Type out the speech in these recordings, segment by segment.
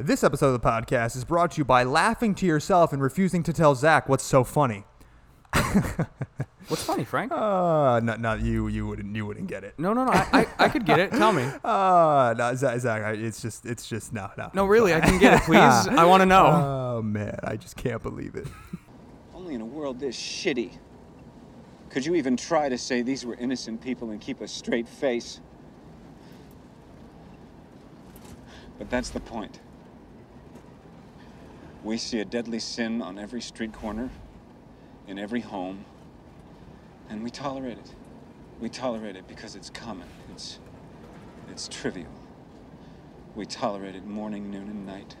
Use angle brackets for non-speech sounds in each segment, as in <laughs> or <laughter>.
This episode of the podcast is brought to you by laughing to yourself and refusing to tell Zach what's so funny. What's funny, Frank? Uh, not, not you. You wouldn't. You wouldn't get it. no, no, no. I, I, I could get it. Tell me. Uh, <laughs> no, Zach. Zach it's just. It's just no, no. No, really, I can get it, please. <laughs> I want to know. Oh man, I just can't believe it. Only in a world this shitty could you even try to say these were innocent people and keep a straight face. But that's the point. We see a deadly sin on every street corner, in every home, and we tolerate it. We tolerate it because it's common. It's it's trivial. We tolerate it morning, noon, and night.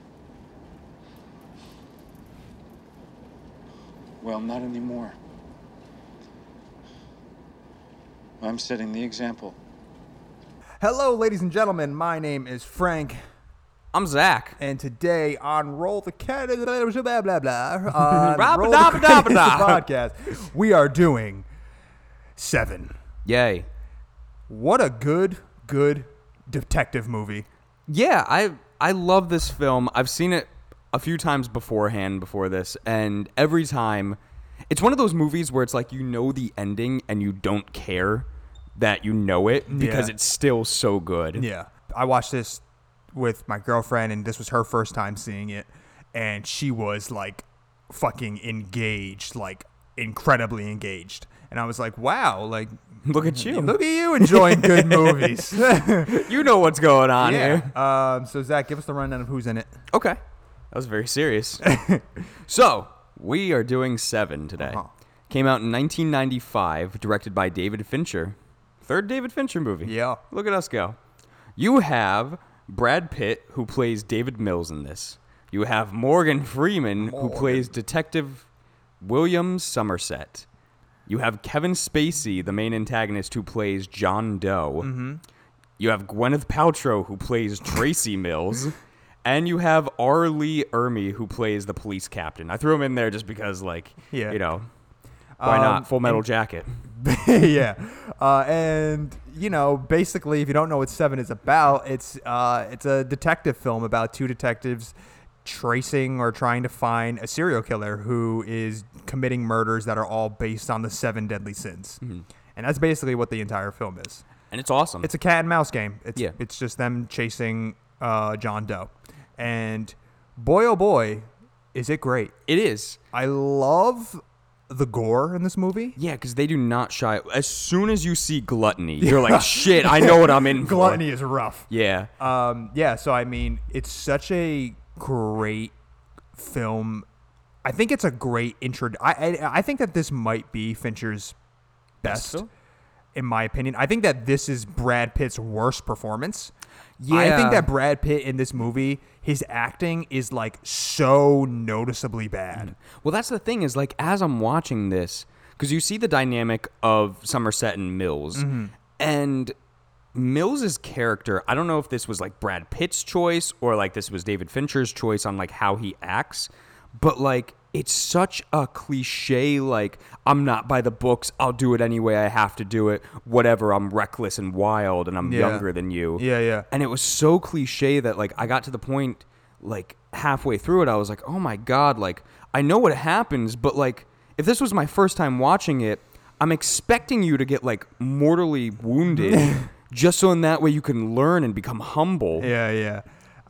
Well, not anymore. I'm setting the example. Hello, ladies and gentlemen. My name is Frank, I'm Zach. and today on Roll the Cat, blah blah blah, on <laughs> Roll the dabba dabba Credits da. podcast, we are doing Seven. Yay. What a good, good detective movie. Yeah, I I love this film. I've seen it a few times beforehand before this, and every time it's one of those movies where it's like you know the ending and you don't care that you know it because Yeah. it's still so good. Yeah. I watched this with my girlfriend, and this was her first time seeing it. And she was like fucking engaged, like incredibly engaged. And I was like, wow, like, Look at you. look at you enjoying good <laughs> movies. <laughs> You know what's going on here. Um, so, Zach, give us the rundown of who's in it. Okay. That was very serious. <laughs> so, we are doing Seven today. Uh-huh. Came out in 1995, directed by David Fincher. Third David Fincher movie. Yeah. Look at us go. You have Brad Pitt, who plays David Mills in this. You have Morgan Freeman, who plays Detective William Somerset. You have Kevin Spacey, the main antagonist, who plays John Doe. Mm-hmm. You have Gwyneth Paltrow, who plays <laughs> Tracy Mills. And you have R. Lee Ermey, who plays the police captain. I threw him in there just because, like, Yeah. you know, why Um, not? Full Metal Jacket. <laughs> yeah. Uh, and you know, basically, if you don't know what Seven is about, it's uh, it's a detective film about two detectives tracing or trying to find a serial killer who is committing murders that are all based on the seven deadly sins. Mm-hmm. And that's basically what the entire film is. And it's awesome. It's a cat and mouse game. It's Yeah. it's just them chasing uh, John Doe. And boy oh boy, is it great. it is. I love the gore in this movie. Yeah, because they do not shy. As soon as you see gluttony, <laughs> you're like, shit, I know what I'm in for. Gluttony is rough. Yeah. Um, yeah, so I mean, it's such a great film. I think it's a great intro. I, I I think that this might be Fincher's best, in my opinion. I think that this is Brad Pitt's worst performance. I think that Brad Pitt in this movie, his acting is like so noticeably bad. Well, that's the thing is like as I'm watching this, because you see the dynamic of Somerset and Mills, Mm-hmm. and Mills's character. I don't know if this was like Brad Pitt's choice or like this was David Fincher's choice on like how he acts, but like it's such a cliche. Like I'm not by the books. I'll do it anyway. I have to do it. Whatever. I'm reckless and wild, and I'm Yeah. younger than you. Yeah, yeah. And it was so cliche that like I got to the point like halfway through it I was like, "Oh my god, like I know what happens, but like if this was my first time watching it, I'm expecting you to get like mortally wounded <laughs> just so in that way you can learn and become humble." Yeah, yeah.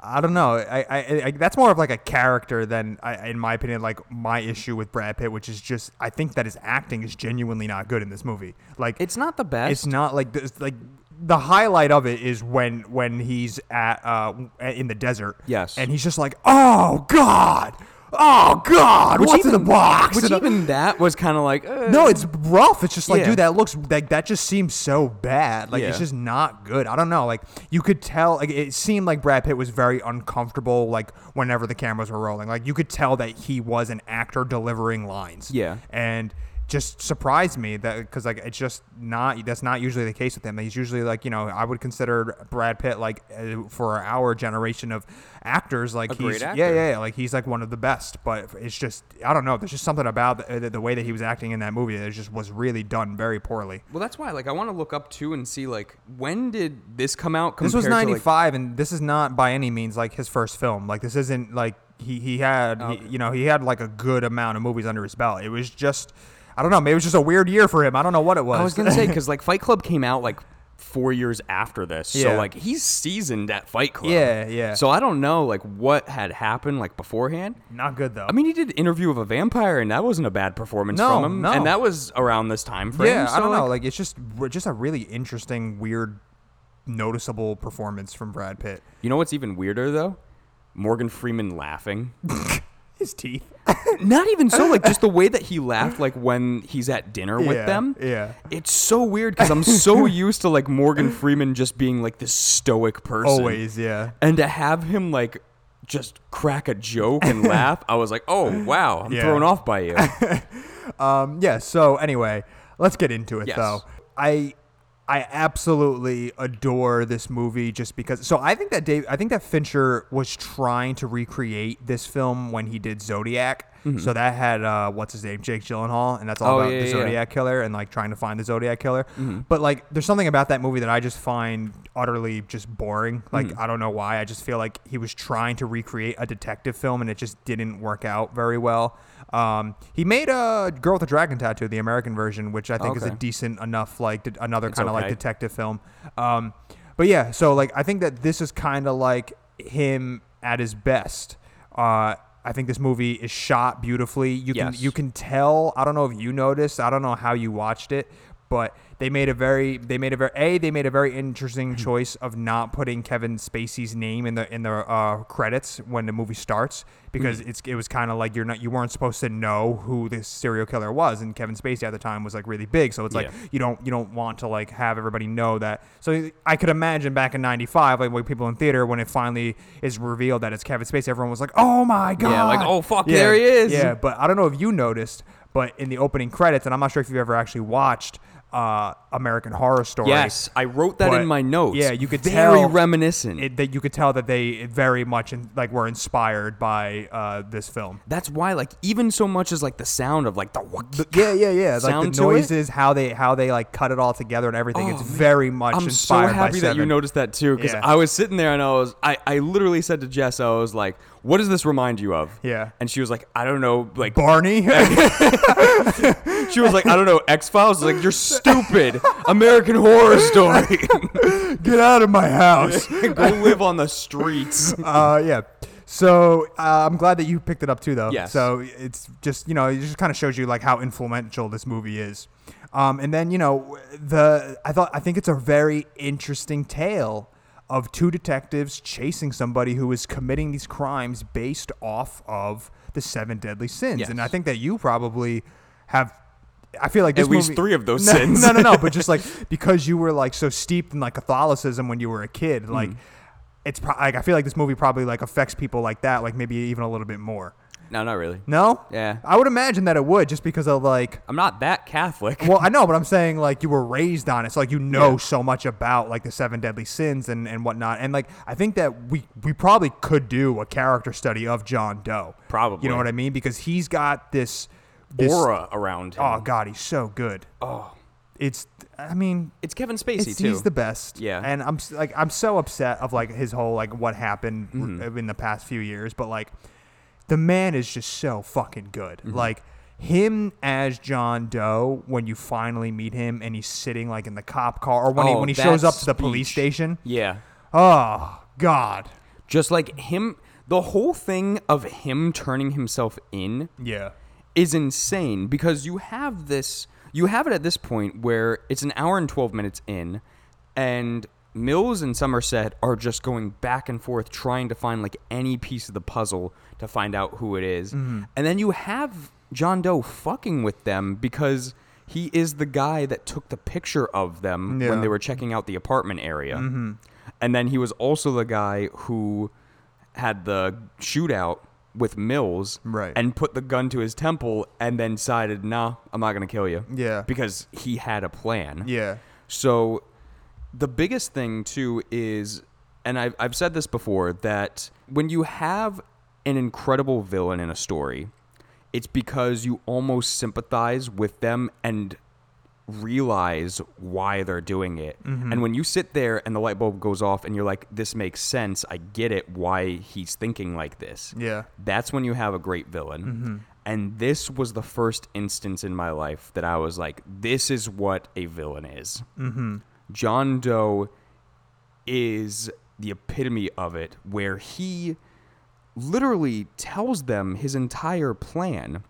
I don't know. I, I, I that's more of like a character than, I, in my opinion, like my issue with Brad Pitt, which is just I think that his acting is genuinely not good in this movie. Like It's not the best. it's not like this, like the highlight of it is when when he's at uh in the desert. Yes. and he's just like, oh god, oh god, what's in the box? Which And, uh, even that was kind of like uh, no, it's rough. It's just like, Yeah. dude, that looks like that just seems so bad. Like it's Yeah. just not good. I don't know. Like you could tell. Like it seemed like Brad Pitt was very uncomfortable. Like whenever the cameras were rolling, like you could tell that he was an actor delivering lines. Yeah. and just surprised me that because like it's just not that's not usually the case with him. He's usually like you know I would consider Brad Pitt like uh, for our generation of actors like he's great yeah actor. yeah yeah, like he's like one of the best. But it's just I don't know. There's just something about the, the, the way that he was acting in that movie that just was really done very poorly. Well, that's why like I want to look up too and see like when did this come out? This was compared to, like- 95 and this is not by any means like his first film. Like this isn't like he he had Okay. he, you know, he had like a good amount of movies under his belt. It was just I don't know, maybe it was just a weird year for him. I don't know what it was. I was gonna say <laughs> because like Fight Club came out like four years after this, so Yeah. like he's seasoned at Fight Club. Yeah, yeah. So I don't know like what had happened like beforehand. not good though. I mean, he did Interview of a Vampire, and that wasn't a bad performance No, from him. no. And that was around this time frame. yeah, I don't know. like- Like it's just just a really interesting, weird, noticeable performance from Brad Pitt. you know what's even weirder though? Morgan Freeman laughing. <laughs> His teeth. <laughs> Not even so, like just the way that he <laughs> laughed, like when he's at dinner with Yeah, them. yeah. It's so weird because I'm so <laughs> used to like Morgan Freeman just being like this stoic person. Always, yeah. And to have him like just crack a joke and laugh, I was like, oh wow, I'm Yeah. thrown off by you. Um, yeah. So anyway, let's get into it Yes. though. I I absolutely adore this movie just because. So I think that Dave, I think that Fincher was trying to recreate this film when he did Zodiac. So that had uh, what's his name, Jake Gyllenhaal, and that's all Mm-hmm. Oh, about yeah, the yeah, yeah. Zodiac killer and like trying to find the Zodiac killer. Mm-hmm. But like, there's something about that movie that I just find utterly just boring. Like Mm-hmm. I don't know why. I just feel like he was trying to recreate a detective film and it just didn't work out very well. Um, he made a Girl with a Dragon Tattoo, the American version, which I think is a decent enough like de- another kind of like detective film. Um, but yeah, so like I think that this is kind of like him at his best. Uh, I think this movie is shot beautifully. You can you can tell. I don't know if you noticed. I don't know how you watched it, but they made a very they made a very a they made a very interesting Hmm. choice of not putting Kevin Spacey's name in the in the uh, credits when the movie starts because Hmm. it's it was kind of like you're not you weren't supposed to know who this serial killer was and Kevin Spacey at the time was like really big so it's like Yeah. you don't you don't want to like have everybody know that so I could imagine back in 95 like when people in theater when it finally is revealed that it's Kevin Spacey everyone was like oh my god Yeah, like, oh, fuck, there he is. yeah but I don't know if you noticed but in the opening credits and I'm not sure if you've ever actually watched uh, American Horror Story yes, I wrote that But, in my notes. yeah, you could tell. very tell reminiscent. it, that you could tell that they very much in, like were inspired by uh, this film. That's why, like, even so much as like the sound of like the, Yeah, yeah, yeah. Like the noises, how they how they like cut it all together and everything. Oh, it's man. very much I'm so happy by that you noticed that too, because Yeah. I was sitting there and I was, I, I literally said to Jess, I was like, "What does this remind you of?" Yeah. and she was like, "I don't know." Like, Barney. <laughs> she was like, "I don't know." X Files. Like, you're stupid. American Horror Story. <laughs> Get out of my house. <laughs> Go live on the streets. uh, yeah. So uh, I'm glad that you picked it up too, though. Yes. So it's just you know it just kind of shows you like how influential this movie is. Um, and then you know the I thought I think it's a very interesting tale of two detectives chasing somebody who is committing these crimes based off of the seven deadly sins. Yes. And I think that you probably have. I feel like this At least movie- three of those no, sins. No, no, no. But just like <laughs> because you were like so steeped in like Catholicism when you were a kid, like mm. it's pro- like I feel like this movie probably like affects people like that, like maybe even a little bit more. No, not really. No. Yeah. I would imagine that it would, just because of like. I'm not that Catholic. Well, I know, but I'm saying like you were raised on it, so like you know Yeah. so much about like the seven deadly sins and and whatnot, and like I think that we we probably could do a character study of John Doe. Probably. You know what I mean? Because he's got this, this Aura around him. Oh God, he's so good. Oh. It's. I mean, It's Kevin Spacey it's, too. he's the best. Yeah. And I'm like I'm so upset of like his whole like what happened Mm-hmm. in the past few years, but like the man is just so fucking good. Mm-hmm. Like him as John Doe when you finally meet him and he's sitting like in the cop car or when he Oh, when he shows up to the police station. yeah. Oh God. Just like him, the whole thing of him turning himself in Yeah. is insane because you have this you have it at this point where it's an hour and 12 minutes in and Mills and Somerset are just going back and forth trying to find like any piece of the puzzle to find out who it is. Mm-hmm. And then you have John Doe fucking with them because he is the guy that took the picture of them Yeah. when they were checking out the apartment area. And then he was also the guy who had the shootout with Mills Right. and put the gun to his temple and then decided, nah, I'm not going to kill you. Yeah. Because he had a plan. Yeah. So the biggest thing too is, and I've, I've said this before, that when you have an incredible villain in a story, it's because you almost sympathize with them and realize why they're doing it. And when you sit there and the light bulb goes off and you're like, this makes sense, I get it why he's thinking like this. Yeah. That's when you have a great villain. And this was the first instance in my life that I was like, this is what a villain is. Mm-hmm. John Doe is the epitome of it, where he literally tells them his entire plan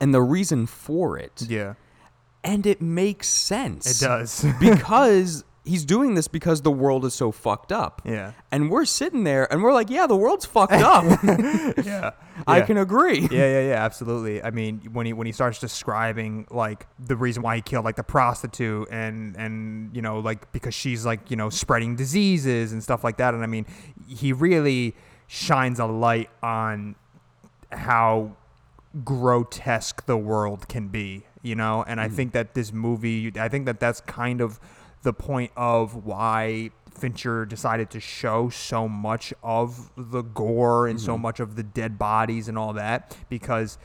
and the reason for it. Yeah. And it makes sense. It does. <laughs> because he's doing this because the world is so fucked up. Yeah. And we're sitting there and we're like, yeah, the world's fucked up. <laughs> yeah. I can agree. yeah, yeah, yeah, absolutely. I mean, when he when he starts describing like the reason why he killed like the prostitute and and you know like because she's like you know spreading diseases and stuff like that, and I mean, he really shines a light on how grotesque the world can be, you know. And I mm-hmm. think that this movie, I think that that's kind of the point of why Fincher decided to show so much of the gore and so mm-hmm. much of the dead bodies and all that because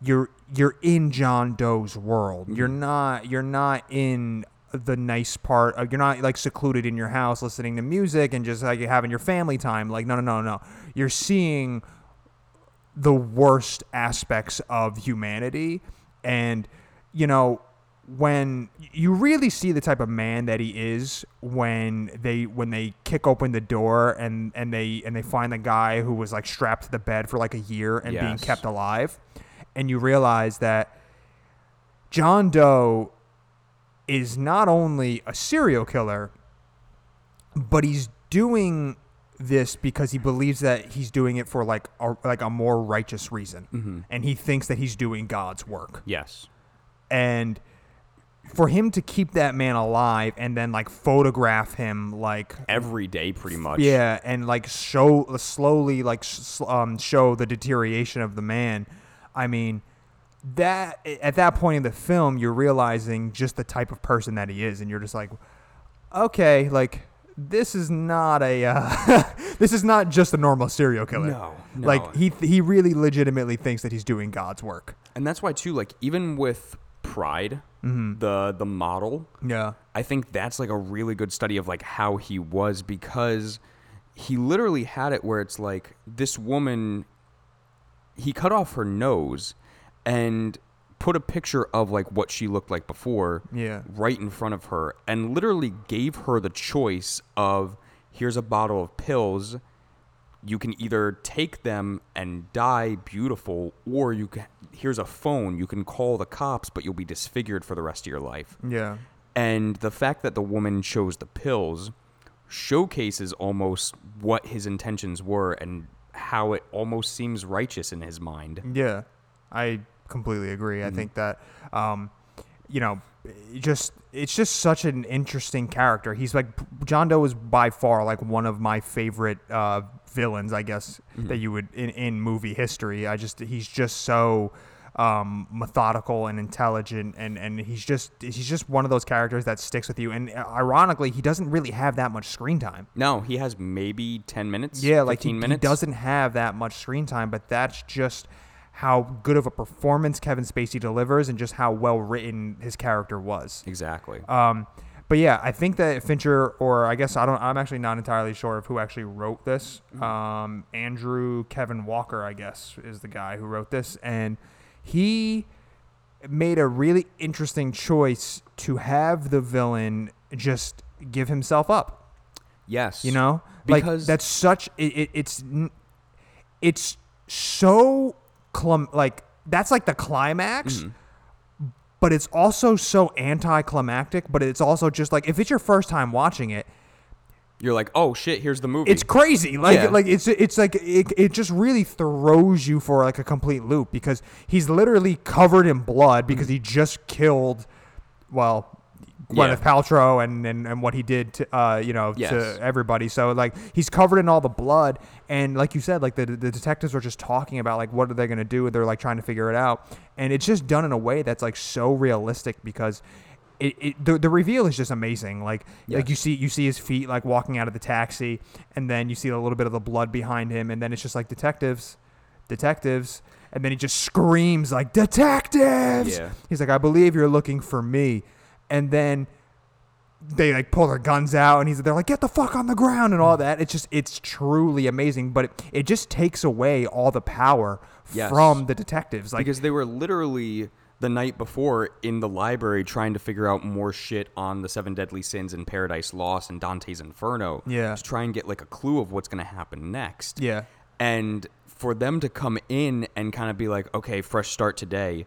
you're you're in John Doe's world. Mm-hmm. You're not you're not in the nice part of you're not like secluded in your house listening to music and just like having your family time. Like no no no no. You're seeing the worst aspects of humanity. And you know when you really see the type of man that he is when they when they kick open the door and and they and they find the guy who was like strapped to the bed for like a year and being kept alive. And you realize that John Doe is not only a serial killer but he's doing this because he believes that he's doing it for like a, like a more righteous reason. Mm-hmm. And he thinks that he's doing God's work. Yes. and for him to keep that man alive and then like photograph him like Every day, pretty much. yeah and like show slowly like um, show the deterioration of the man i mean that at that point in the film you're realizing just the type of person that he is and you're just like okay like this is not a uh, <laughs> this is not just a normal serial killer No, no. like he he really legitimately thinks that he's doing god's work And that's why too, like even with Pride, Mm-hmm. the the model, yeah I think that's like a really good study of like how he was because he literally had it where it's like this woman he cut off her nose and put a picture of like what she looked like before Yeah. right in front of her and literally gave her the choice of here's a bottle of pills you can either take them and die beautiful or you can here's a phone you can call the cops but you'll be disfigured for the rest of your life yeah and the fact that the woman chose the pills showcases almost what his intentions were and how it almost seems righteous in his mind. Yeah, I completely agree. I think that, um, you know, just it's just such an interesting character. He's like John Doe is by far like one of my favorite uh, villains, I guess that you would in, in movie history. I just he's just so um, methodical and intelligent, and and he's just he's just one of those characters that sticks with you. And uh, ironically, he doesn't really have that much screen time. No, he has maybe 10 minutes. Yeah, like he, 15 he doesn't have that much screen time, but that's just how good of a performance Kevin Spacey delivers and just how well written his character was. Exactly. Um, but yeah, I think that Fincher, or I guess I don't, I'm actually not entirely sure of who actually wrote this. Um, Andrew Kevin Walker, I guess, is the guy who wrote this, and he made a really interesting choice to have the villain just give himself up. yes. You know, like Because- that's such it, it, it's it's so clim- like that's like the climax, Mm-hmm. but it's also so anticlimactic. But it's also just like if it's your first time watching it, You're like, oh shit, here's the movie. it's crazy. Like Yeah. like it's it's like it, it just really throws you for like a complete loop because he's literally covered in blood because he just killed, well, Gwyneth Yeah. Paltrow and, and, and what he did to uh you know Yes. to everybody. So like he's covered in all the blood, and like you said, like the the detectives are just talking about like what are they gonna do? They're like trying to figure it out, and it's just done in a way that's like so realistic because. It, it, the, the reveal is just amazing. Like like you see you see his feet like walking out of the taxi, and then you see a little bit of the blood behind him, and then it's just like detectives, detectives, and then he just screams like detectives. Yeah. He's like, I believe you're looking for me, and then they like pull their guns out, and he's they're like, get the fuck on the ground and all that. It's just it's truly amazing, but it, it just takes away all the power Yes. from the detectives. Like because they were literally the night before in the library trying to figure out more shit on the seven deadly sins and paradise lost and dante's inferno Yeah. to try and get like a clue of what's going to happen next Yeah. and for them to come in and kind of be like okay fresh start today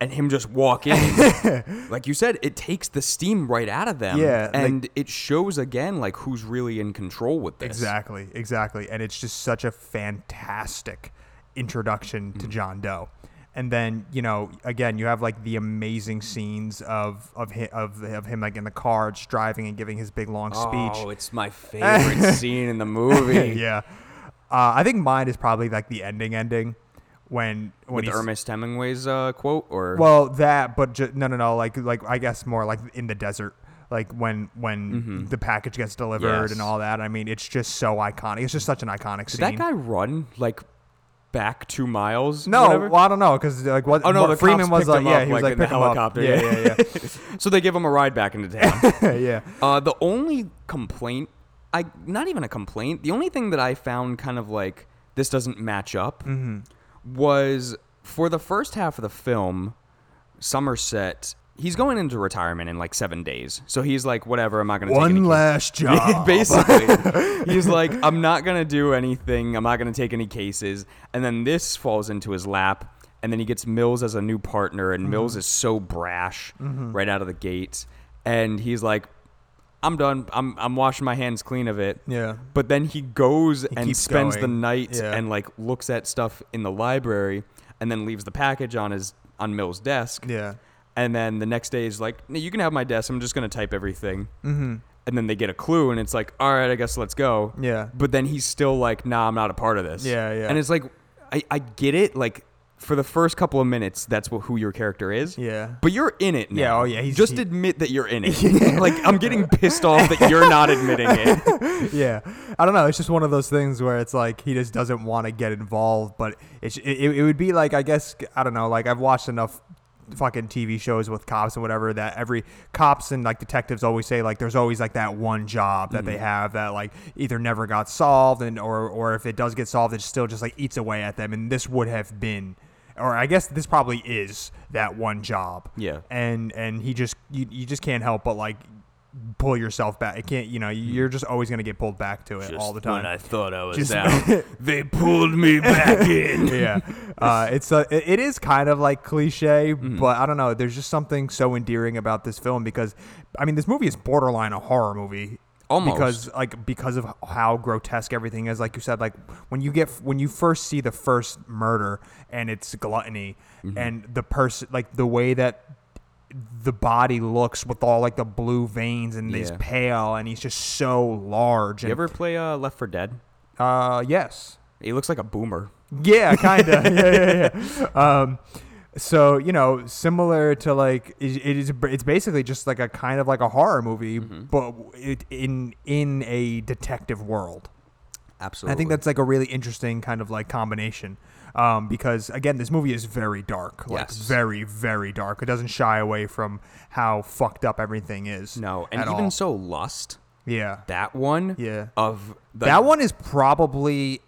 and him just walk in <laughs> like you said it takes the steam right out of them Yeah, like- and it shows again like who's really in control with this Exactly, exactly. And it's just such a fantastic introduction to John Doe. And then, you know, again, you have like the amazing scenes of of him, of, of him like in the car just driving and giving his big long speech. oh it's my favorite <laughs> scene in the movie <laughs> yeah. Uh, I think mine is probably like the ending ending when when with he's Ernest Hemingway's uh, quote or well that but ju- no no no like like I guess more like in the desert like when when the package gets delivered. Yes. and all that. I mean, it's just so iconic. It's just such an iconic Did scene. that guy run like back two miles? No, whatever? well, I don't know because like what Oh no, Mar- the Freeman cops was picked like him yeah up, he was like, like in the him helicopter. Yeah, yeah, yeah. <laughs> so they give him a ride back into town. yeah, <laughs> yeah. uh, the only complaint, I not even a complaint. The only thing that I found kind of like this doesn't match up Mm-hmm. Was for the first half of the film, Somerset. He's going into retirement in like seven days, so he's like, whatever. I'm not going to take any One last <laughs> job. Basically, <laughs> he's like, I'm not gonna do anything. I'm not gonna take any cases. And then this falls into his lap, and then he gets Mills as a new partner, and Mills Mm-hmm. is so brash right out of the gate, and he's like, I'm done. I'm I'm washing my hands clean of it. Yeah. But then he goes and keeps spends the going. night Yeah. and like looks at stuff in the library, and then leaves the package on his on Mills' desk. Yeah. And then the next day is like, "No, you can have my desk. I'm just gonna type everything. Mm-hmm. And then they get a clue, and it's like, all right, I guess let's go. Yeah. But then he's still like, nah, I'm not a part of this. Yeah, yeah. And it's like, I, I get it. Like for the first couple of minutes, that's what who your character is. Yeah. But you're in it now. Yeah, oh, yeah, he's- just he- admit that you're in it. <laughs> <laughs> like I'm getting pissed off that you're not admitting it. <laughs> yeah, I don't know. It's just one of those things where it's like he just doesn't want to get involved, but it's, it, it would be like I guess I don't know. Like I've watched enough fucking TV shows with cops and whatever that every cops and like detectives always say like there's always like that one job that they mm-hmm. have that like either never got solved and or or if it does get solved it still just like eats away at them and this would have been or I guess this probably is that one job Yeah. and and he just you, you just can't help but like pull yourself back. It can't, you know, you're just always going to get pulled back to it all the time. When I thought I was Just- <laughs> they pulled me back <laughs> in. yeah, uh, it's a, it it is kind of like cliche, Mm-hmm. but I don't know. There's just something so endearing about this film because, I mean, this movie is borderline a horror movie. Almost. because like because of how grotesque everything is. Like you said, like when you get when you first see the first murder and it's gluttony Mm-hmm. and the person like the way that the body looks with all like the blue veins and he's pale and he's just so large. You And, ever play uh, Left 4 Dead? uh, yes. He looks like a boomer. Yeah, kind of. <laughs> yeah, yeah, yeah. <laughs> Um, so you know, similar to like it, it is. It's basically just like a kind of like a horror movie, but it, in in a detective world. Absolutely. I think that's like a really interesting kind of like combination. Um, because again, this movie is very dark, like Yes. very, very dark. It doesn't shy away from how fucked up everything is. no, and even all. so, Lust. yeah, That one. Yeah. Of the, that one is probably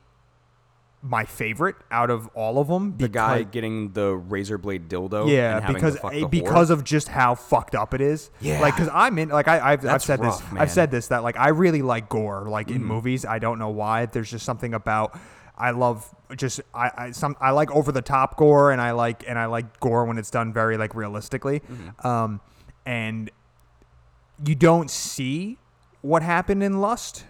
my favorite out of all of them. The guy getting the razor blade dildo. Yeah, and having because to fuck the because of just how fucked up it is. Yeah. like because I'm in like I, I've I've That's said rough, this man. I've said this that like I really like gore like Mm. in movies. I don't know why. There's just something about I love just I, I some I like over the top gore and I like and I like gore when it's done very like realistically. Mm-hmm. Um, and you don't see what happened in Lust,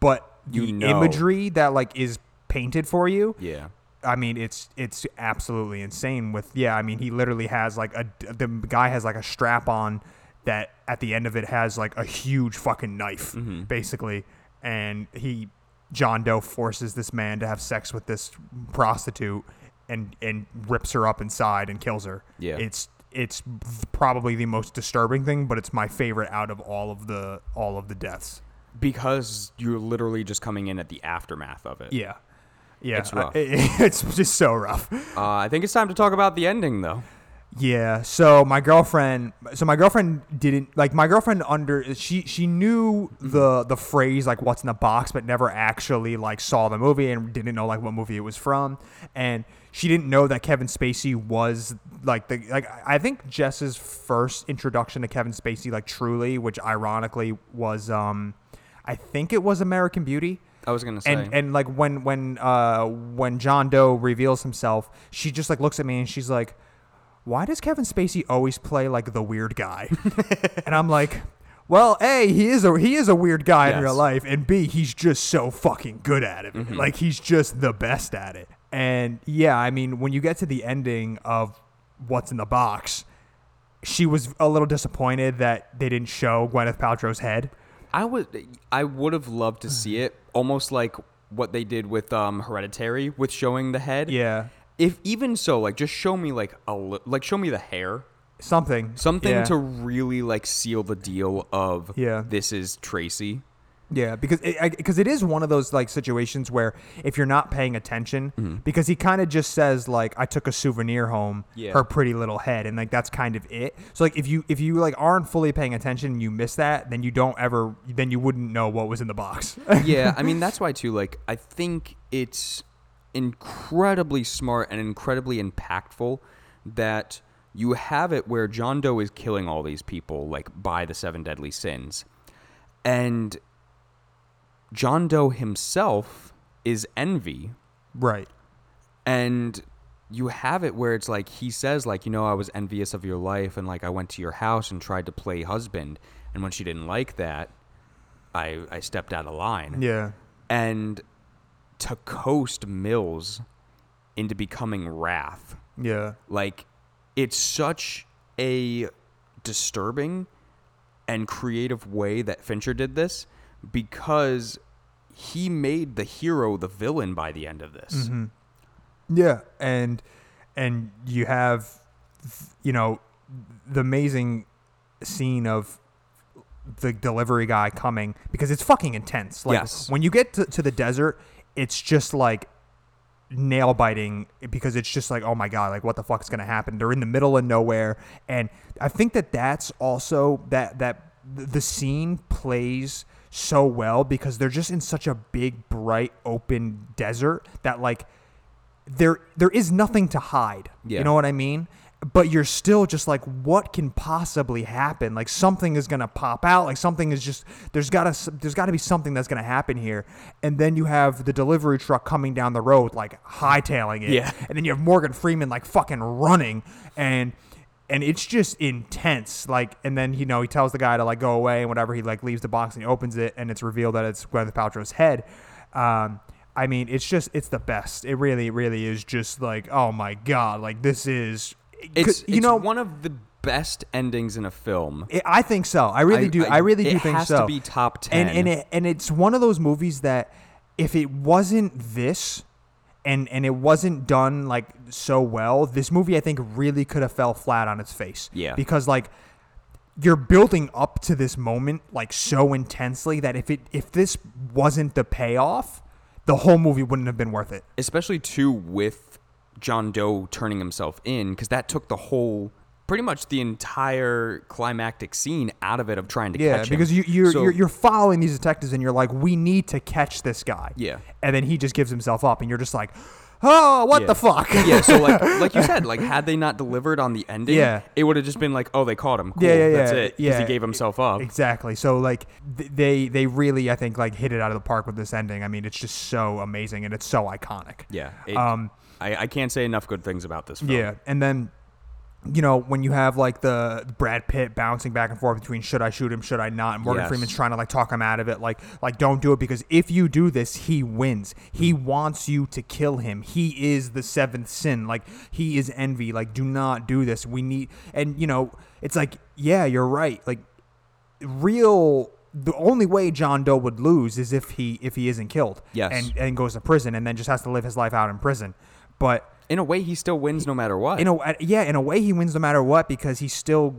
but You the know. imagery that like is painted for you Yeah. I mean, it's it's absolutely insane. With yeah, I mean, he literally has like a the guy has like a strap on that at the end of it has like a huge fucking knife, Mm-hmm. basically, and he John Doe forces this man to have sex with this prostitute and and rips her up inside and kills her. Yeah. it's it's probably the most disturbing thing, but it's my favorite out of all of the all of the deaths. because you're literally just coming in at the aftermath of it. Yeah, yeah, It's rough. I- <laughs> it's just so rough. Uh, I think it's time to talk about the ending, though. Yeah. So my girlfriend, so my girlfriend didn't like my girlfriend under she she knew the the phrase like what's in the box, but never actually like saw the movie and didn't know like what movie it was from, and she didn't know that Kevin Spacey was like the like I think Jess's first introduction to Kevin Spacey like truly, which ironically was um I think it was American Beauty I was gonna say. and and like when when uh when John Doe reveals himself, she just like looks at me and she's like, "Why does Kevin Spacey always play like the weird guy?" <laughs> and I'm like, "Well, a he is a he is a weird guy in Yes. real life, and b he's just so fucking good at it. Like he's just the best at it." And yeah, I mean, when you get to the ending of what's in the box, she was a little disappointed that they didn't show Gwyneth Paltrow's head. I would I would have loved to see it, almost like what they did with um, Hereditary, with showing the head. Yeah, If even so, like just show me like a li- like show me the hair, something, something Yeah. to really like seal the deal of Yeah. this is Tracy. Yeah, because it, because it is one of those like situations where if you're not paying attention, Mm-hmm. because he kind of just says like I took a souvenir home, Yeah. her pretty little head, and like that's kind of it. So like if you if you like aren't fully paying attention and you miss that, then you don't ever then you wouldn't know what was in the box. <laughs> yeah, I mean that's why too. Like I think it's incredibly smart and incredibly impactful that you have it where John Doe is killing all these people like by the seven deadly sins, and John Doe himself is envy, right. and you have it where it's like he says like you know I was envious of your life and like I went to your house and tried to play husband, and when she didn't like that, I I stepped out of line Yeah. and to coast Mills into becoming Wrath. Yeah. Like, it's such a disturbing and creative way that Fincher did this because he made the hero the villain by the end of this. Mm-hmm. Yeah, and and you have you know the amazing scene of the delivery guy coming because it's fucking intense. Like Yes. when you get to, to the desert, it's just like nail biting because it's just like oh my god like what the fuck's gonna happen they're in the middle of nowhere and i think that that's also that that the scene plays so well because they're just in such a big bright open desert that like there there is nothing to hide. Yeah. You know what I mean? But you're still just like, what can possibly happen? Like something is gonna pop out. Like something is just there's gotta there's gotta be something that's gonna happen here. And then you have the delivery truck coming down the road, like hightailing it. Yeah. And then you have Morgan Freeman like fucking running, and and it's just intense. Like, and then you know he tells the guy to like go away and whatever. He like leaves the box and he opens it, and it's revealed that it's Gwyneth Paltrow's head. Um, I mean, it's just it's the best. It really, really is just like, oh my god, like this is It's, you it's know, one of the best endings in a film. it- I think so. I really I- do. I- I, really do it think has so. to be top And 10. and it, and it's one of those movies that if it wasn't this, and and it wasn't done like so well, this movie I think really could have fell flat on its face. Yeah. Because like you're building up to this moment like so intensely that if it if this wasn't the payoff, the whole movie wouldn't have been worth it. especially too with John Doe turning himself in because that took the whole pretty much the entire climactic scene out of it of trying to Yeah, catch him. because you, you're, So- you're you're following these detectives and you're like, we need to catch this guy. Yeah. and then he just gives himself up, and you're just like, oh, what Yeah. the fuck? yeah, so like <laughs> like you said, like had they not delivered on the ending, Yeah. it would have just been like, oh, they caught him. Cool, Yeah, yeah, that's yeah, it. Because yeah. he gave himself up. Exactly. So like they they really I think like hit it out of the park with this ending. I mean, it's just so amazing and it's so iconic. Yeah. it- Um, I, I can't say enough good things about this film. Yeah, and then you know when you have like the Brad Pitt bouncing back and forth between should I shoot him, should I not? And Morgan Yes. Freeman's trying to like talk him out of it, like like don't do it because if you do this, he wins. He wants you to kill him. He is the seventh sin. Like he is envy. Like do not do this. We need and you know it's like yeah, you're right. Like real the only way John Doe would lose is if he if he isn't killed. Yes. And and goes to prison and then just has to live his life out in prison. But In a way, he still wins no matter what. in a uh, yeah, in a way he wins no matter what because he still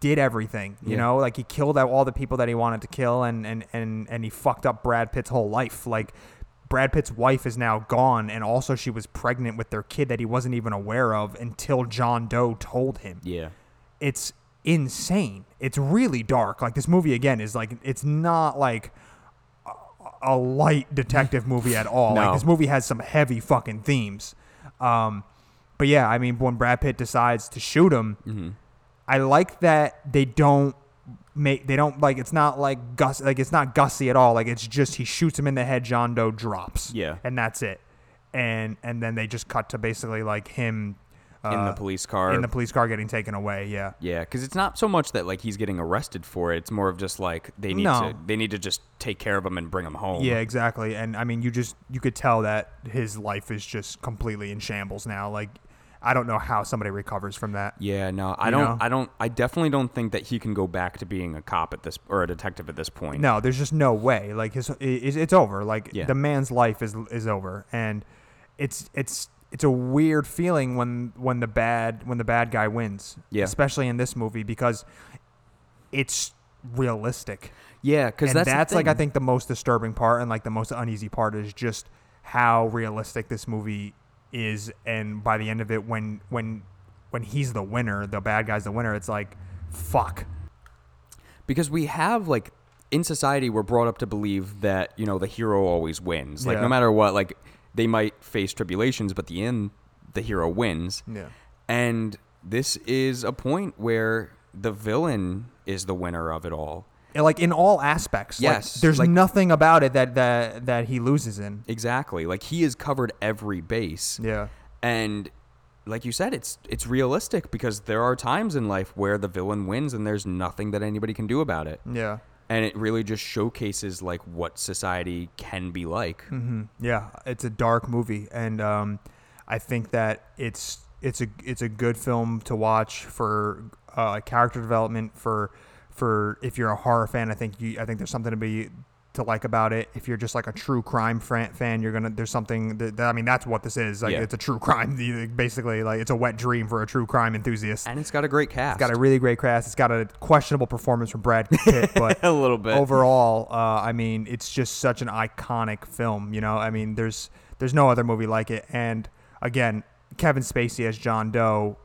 did everything. You Yeah. know, like he killed out all the people that he wanted to kill and and and and he fucked up Brad Pitt's whole life. Like Brad Pitt's wife is now gone and also she was pregnant with their kid that he wasn't even aware of until John Doe told him yeah. it's insane. It's really dark. Like this movie again is like it's not like a- a light detective movie at all. Like this movie has some heavy fucking themes. Um, but yeah, I mean when Brad Pitt decides to shoot him, Mm-hmm. I like that they don't make they don't like it's not like Gus like it's not gussy at all. Like it's just he shoots him in the head, John Doe drops. Yeah. and that's it. And and then they just cut to basically like him in the uh, police car. in the police car getting taken away. Yeah. yeah, because it's not so much that like he's getting arrested for it. It's more of just like they need No. to they need to just take care of him and bring him home. Yeah, exactly. And I mean, you just you could tell that his life is just completely in shambles now. Like, I don't know how somebody recovers from that. Yeah, no, I You don't. know? I don't. I definitely don't think that he can go back to being a cop at this or a detective at this point. No, there's just no way. Like his, it's, it's over. Like Yeah. the man's life is is over, and it's it's it's a weird feeling when when the bad when the bad guy wins. Yeah. Especially in this movie because it's realistic. Yeah, because that's that's, like I think the most disturbing part and like the most uneasy part is just how realistic this movie is and by the end of it when when when he's the winner the bad guy's the winner it's like fuck because we have like in society we're brought up to believe that you know the hero always wins. Like Yeah. no matter what, like they might face tribulations, but the end the hero wins. yeah And this is a point where the villain is the winner of it all. And, like in all aspects like, Yes, there's like- nothing about it that that that he loses in Exactly. Like he has covered every base. yeah And like you said, it's it's realistic because there are times in life where the villain wins and there's nothing that anybody can do about it. yeah And it really just showcases like what society can be like. hmm Yeah, it's a dark movie, and um, I think that it's it's a it's a good film to watch for uh, character development for for if you're a horror fan. I think you I think there's something to be to like about it. If you're just like a true crime fan, fan you're gonna there's something that, that I mean that's what this is. Like Yeah. it's a true <laughs> crime. Basically, like it's a wet dream for a true crime enthusiast. And it's got a great cast. It's got a really great cast. It's got a questionable performance from Brad <laughs> Pitt, but <laughs> a little bit. overall, uh, I mean, it's just such an iconic film. You know, I mean, there's there's no other movie like it. And again, Kevin Spacey as John Doe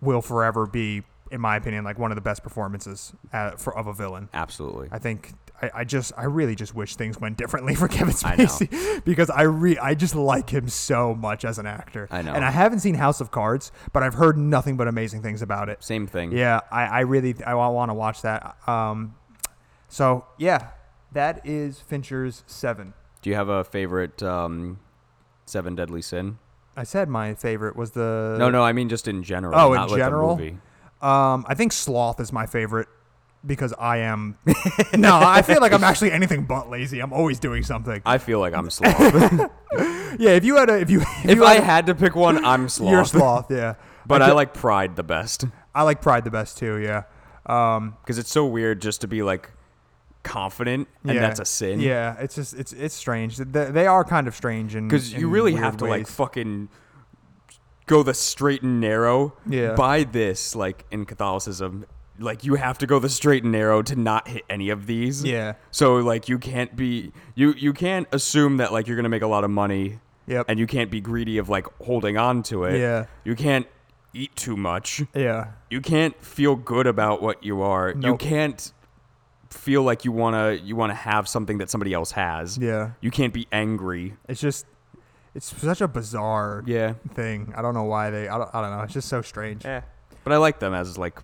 will forever be, in my opinion, like one of the best performances uh, for, of a villain. Absolutely. I think I, I just I really just wish things went differently <laughs> for Kevin I. Spacey <laughs> because I re I just like him so much as an actor. I know. And I haven't seen House of Cards, but I've heard nothing but amazing things about it. Same thing. Yeah, I, I really I want to watch that. Um, so yeah, that is Fincher's Seven. Do you have a favorite um, Seven Deadly Sin? I said my favorite was the no, no, I mean just in general. Oh, in not like the general? movie. Um, I think Sloth is my favorite because I am. <laughs> no, I feel like I'm actually anything but lazy. I'm always doing something. I feel like I'm sloth. <laughs> yeah, if you had a if you if, if you I had a- had to pick one, I'm sloth. <laughs> you're Sloth, yeah. But I, ju- like Pride the best I like Pride the best too. Yeah. Um, because it's so weird just to be like confident, and yeah. that's a sin. Yeah, it's just it's it's strange. They, they are kind of strange and because you really have to like fucking go the straight and narrow. Yeah. By this, like in Catholicism, like you have to go the straight and narrow to not hit any of these. Yeah. So like you can't be you you can't assume that like you're gonna make a lot of money. Yep. And you can't be greedy of like holding on to it. Yeah. You can't eat too much. Yeah. You can't feel good about what you are. You can't feel like you wanna you wanna have something that somebody else has. Yeah. You can't be angry. It's just it's such a bizarre Yeah. thing. I don't know why they. I don't, I don't know. It's just so strange. Yeah. But I like them as like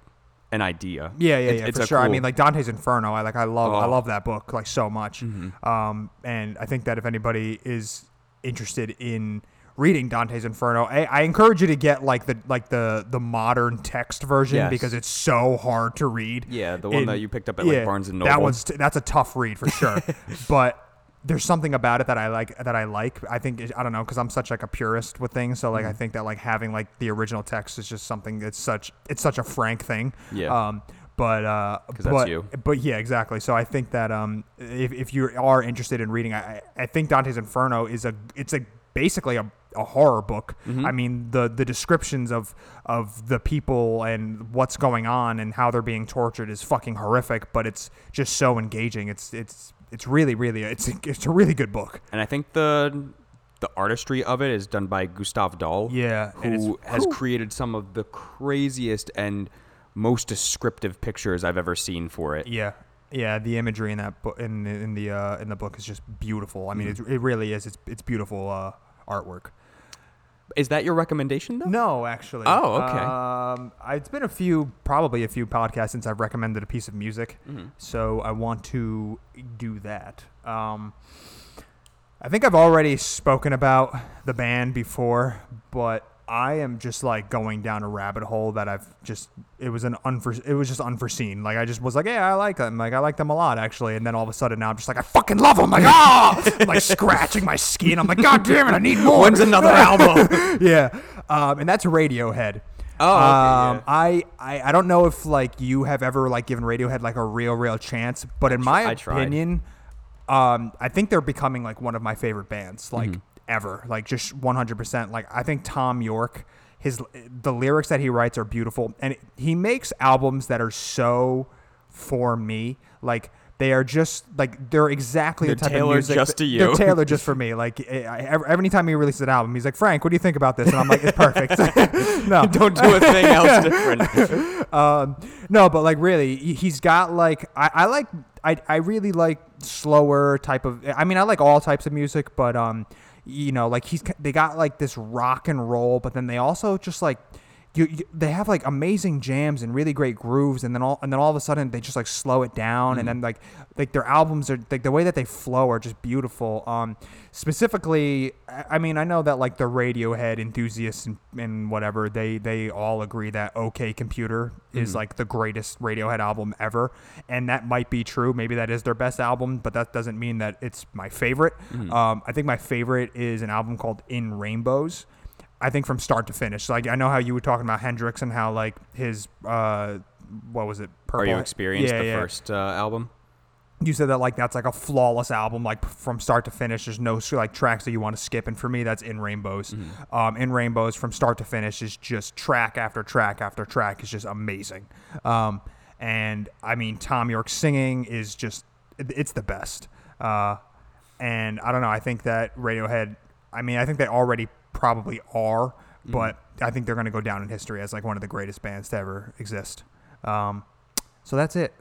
an idea. Yeah, yeah, yeah, it's for sure. I mean, like Dante's Inferno. I like. I love. I Oh. love that book like so much. Mm-hmm. Um, and I think that if anybody is interested in reading Dante's Inferno, I, I encourage you to get like the like the the modern text version Yes. because it's so hard to read. Yeah, the one that you picked up at like Barnes and Noble. That one's t- that's a tough read for sure. <laughs> but there's something about it that I like that I like. I think I don't know because I'm such like a purist with things. So like Mm-hmm. I think that like having like the original text is just something that's such it's such a frank thing. Yeah. Um, but uh, but, you. But yeah, exactly. So I think that um, if, if you are interested in reading, I, I think Dante's Inferno is a it's a basically a, a horror book. Mm-hmm. I mean the the descriptions of of the people and what's going on and how they're being tortured is fucking horrific, but it's just so engaging. It's it's it's really really it's a, it's a really good book. And I think the the artistry of it is done by Gustave Doré. Yeah, who has whew. created some of the craziest and most descriptive pictures I've ever seen for it. Yeah, yeah. The imagery in that book in in the uh, in the book is just beautiful. I mean, Mm-hmm. it, it really is. It's it's beautiful uh, artwork. Is that your recommendation though? No, actually. Oh, okay. Um, I- it's been a few, probably a few podcasts since I've recommended a piece of music, Mm-hmm. so I want to do that. Um, I think I've already spoken about the band before, but I am just like going down a rabbit hole that I've just it was an unfor- it was just unforeseen. Like I just was like, yeah, I like them. Like I like them a lot actually, and then all of a sudden now I'm just like, I fucking love them. Like <laughs> ah, I'm, like scratching my skin. I'm like, god damn it, I need more. When's another <laughs> album? yeah, um, and that's Radiohead. Oh, okay, um, yeah. I, I I don't know if like you have ever like given Radiohead like a real real chance, but in my I opinion, um, I think they're becoming like one of my favorite bands like Mm-hmm. Ever, like just one hundred percent. Like I think Thom Yorke, his the lyrics that he writes are beautiful, and he makes albums that are so for me, like. They are just like they're exactly They're the type tailored of music. just to you. They're tailored just <laughs> for me. Like every, every time he releases an album, he's like, "Frank, what do you think about this?" And I'm like, "It's perfect." <laughs> <laughs> no, Don't do a thing else different. um, no, but like really, he- he's got like I, I like I, I really like slower type of. I mean, I like all types of music, but um, you know, like he's they got like this rock and roll, but then they also just like. You, you, they have like amazing jams and really great grooves, and then all and then all of a sudden they just like slow it down, and then like like their albums are like the way that they flow are just beautiful. Um, specifically, I mean I know that like the Radiohead enthusiasts and, and whatever they they all agree that OK Computer is like the greatest Radiohead album ever, and that might be true. Maybe that is their best album, but that doesn't mean that it's my favorite. Um, I think my favorite is an album called In Rainbows. I think from start to finish. Like I know how you were talking about Hendrix and how like his uh, what was it? Are you experienced Yeah, the yeah. first uh, album? You said that like that's like a flawless album, like from start to finish. There's no like tracks that you want to skip, and for me, that's In Rainbows. Um, In Rainbows, from start to finish, is just track after track after track. is just amazing. Um, and I mean, Thom Yorke singing is just it's the best. Uh, and I don't know. I think that Radiohead. I mean, I think they already probably are, but I think they're going to go down in history as like one of the greatest bands to ever exist. Um, so that's it.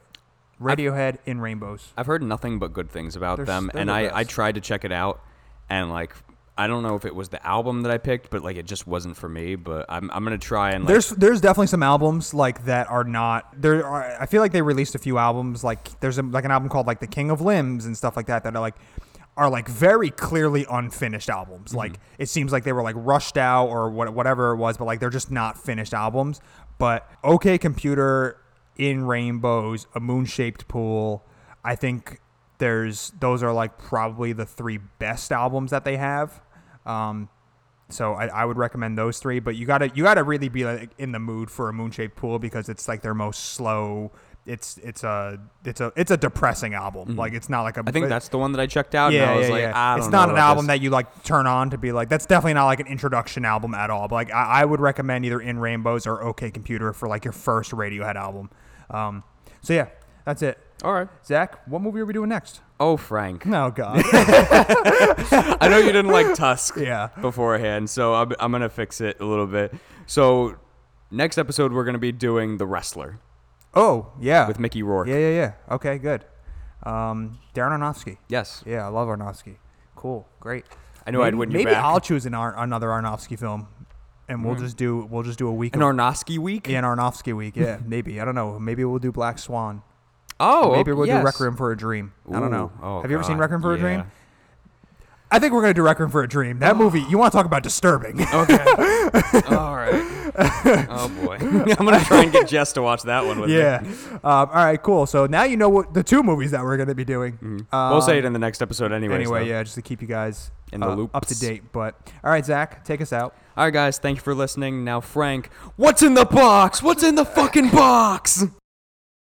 Radiohead in Rainbows. I've heard nothing but good things about They're them, they're and the I, I tried to check it out, and like I don't know if it was the album that I picked, but like it just wasn't for me. But I'm, I'm gonna try and like, There's there's definitely some albums like that are not there. Are, I feel like they released a few albums like there's a, like an album called like The King of Limbs and stuff like that that are like are like very clearly unfinished albums. Like it seems like they were like rushed out or what, whatever it was, but like they're just not finished albums. But OK Computer, In Rainbows, A Moon Shaped Pool, I think there's those are like probably the three best albums that they have. Um, so I, I would recommend those three, but you gotta you gotta really be like in the mood for a moon shaped pool because it's like their most slow. It's it's a it's a it's a depressing album. Like it's not like a. I think that's the one that I checked out. yeah and I was yeah like, yeah. I don't it's not an album this. that you like turn on to be like. That's definitely not like an introduction album at all. But like I, I would recommend either In Rainbows or OK Computer for like your first Radiohead album. Um, so yeah, that's it. All right. Zach, what movie are we doing next? Oh, Frank. Oh God. <laughs> <laughs> I know you didn't like Tusk yeah. beforehand, so I'm, I'm gonna fix it a little bit. So next episode we're gonna be doing The Wrestler Oh yeah. with Mickey Rourke. Yeah yeah yeah. Okay good. Um, Darren Aronofsky. Yes. Yeah, I love Aronofsky. Cool, great. I know maybe, I'd win you Maybe back. I'll choose an Ar- another Aronofsky film, and we'll just do we'll just do a week. An of, Arnosky week. yeah, an Arnofsky week. Yeah, <laughs> maybe I don't know. Maybe we'll do Black Swan. Oh, maybe okay, we'll yes. do Requiem for a Dream. I don't know. Oh, Have you ever seen Requiem for a. Dream? I think we're gonna do Requiem for a Dream. That movie. You want to talk about disturbing? Okay. <laughs> all right. Oh boy. <laughs> I'm gonna <laughs> try and get Jess to watch that one with yeah. me. Um, all right. Cool. So now you know what the two movies that we're gonna be doing. Um, we'll say it in the next episode anyway. anyway. Yeah, just to keep you guys In the uh, up to date. But all right, Zach, take us out. All right, guys. Thank you for listening. Now, Frank, what's in the box? What's in the fucking box?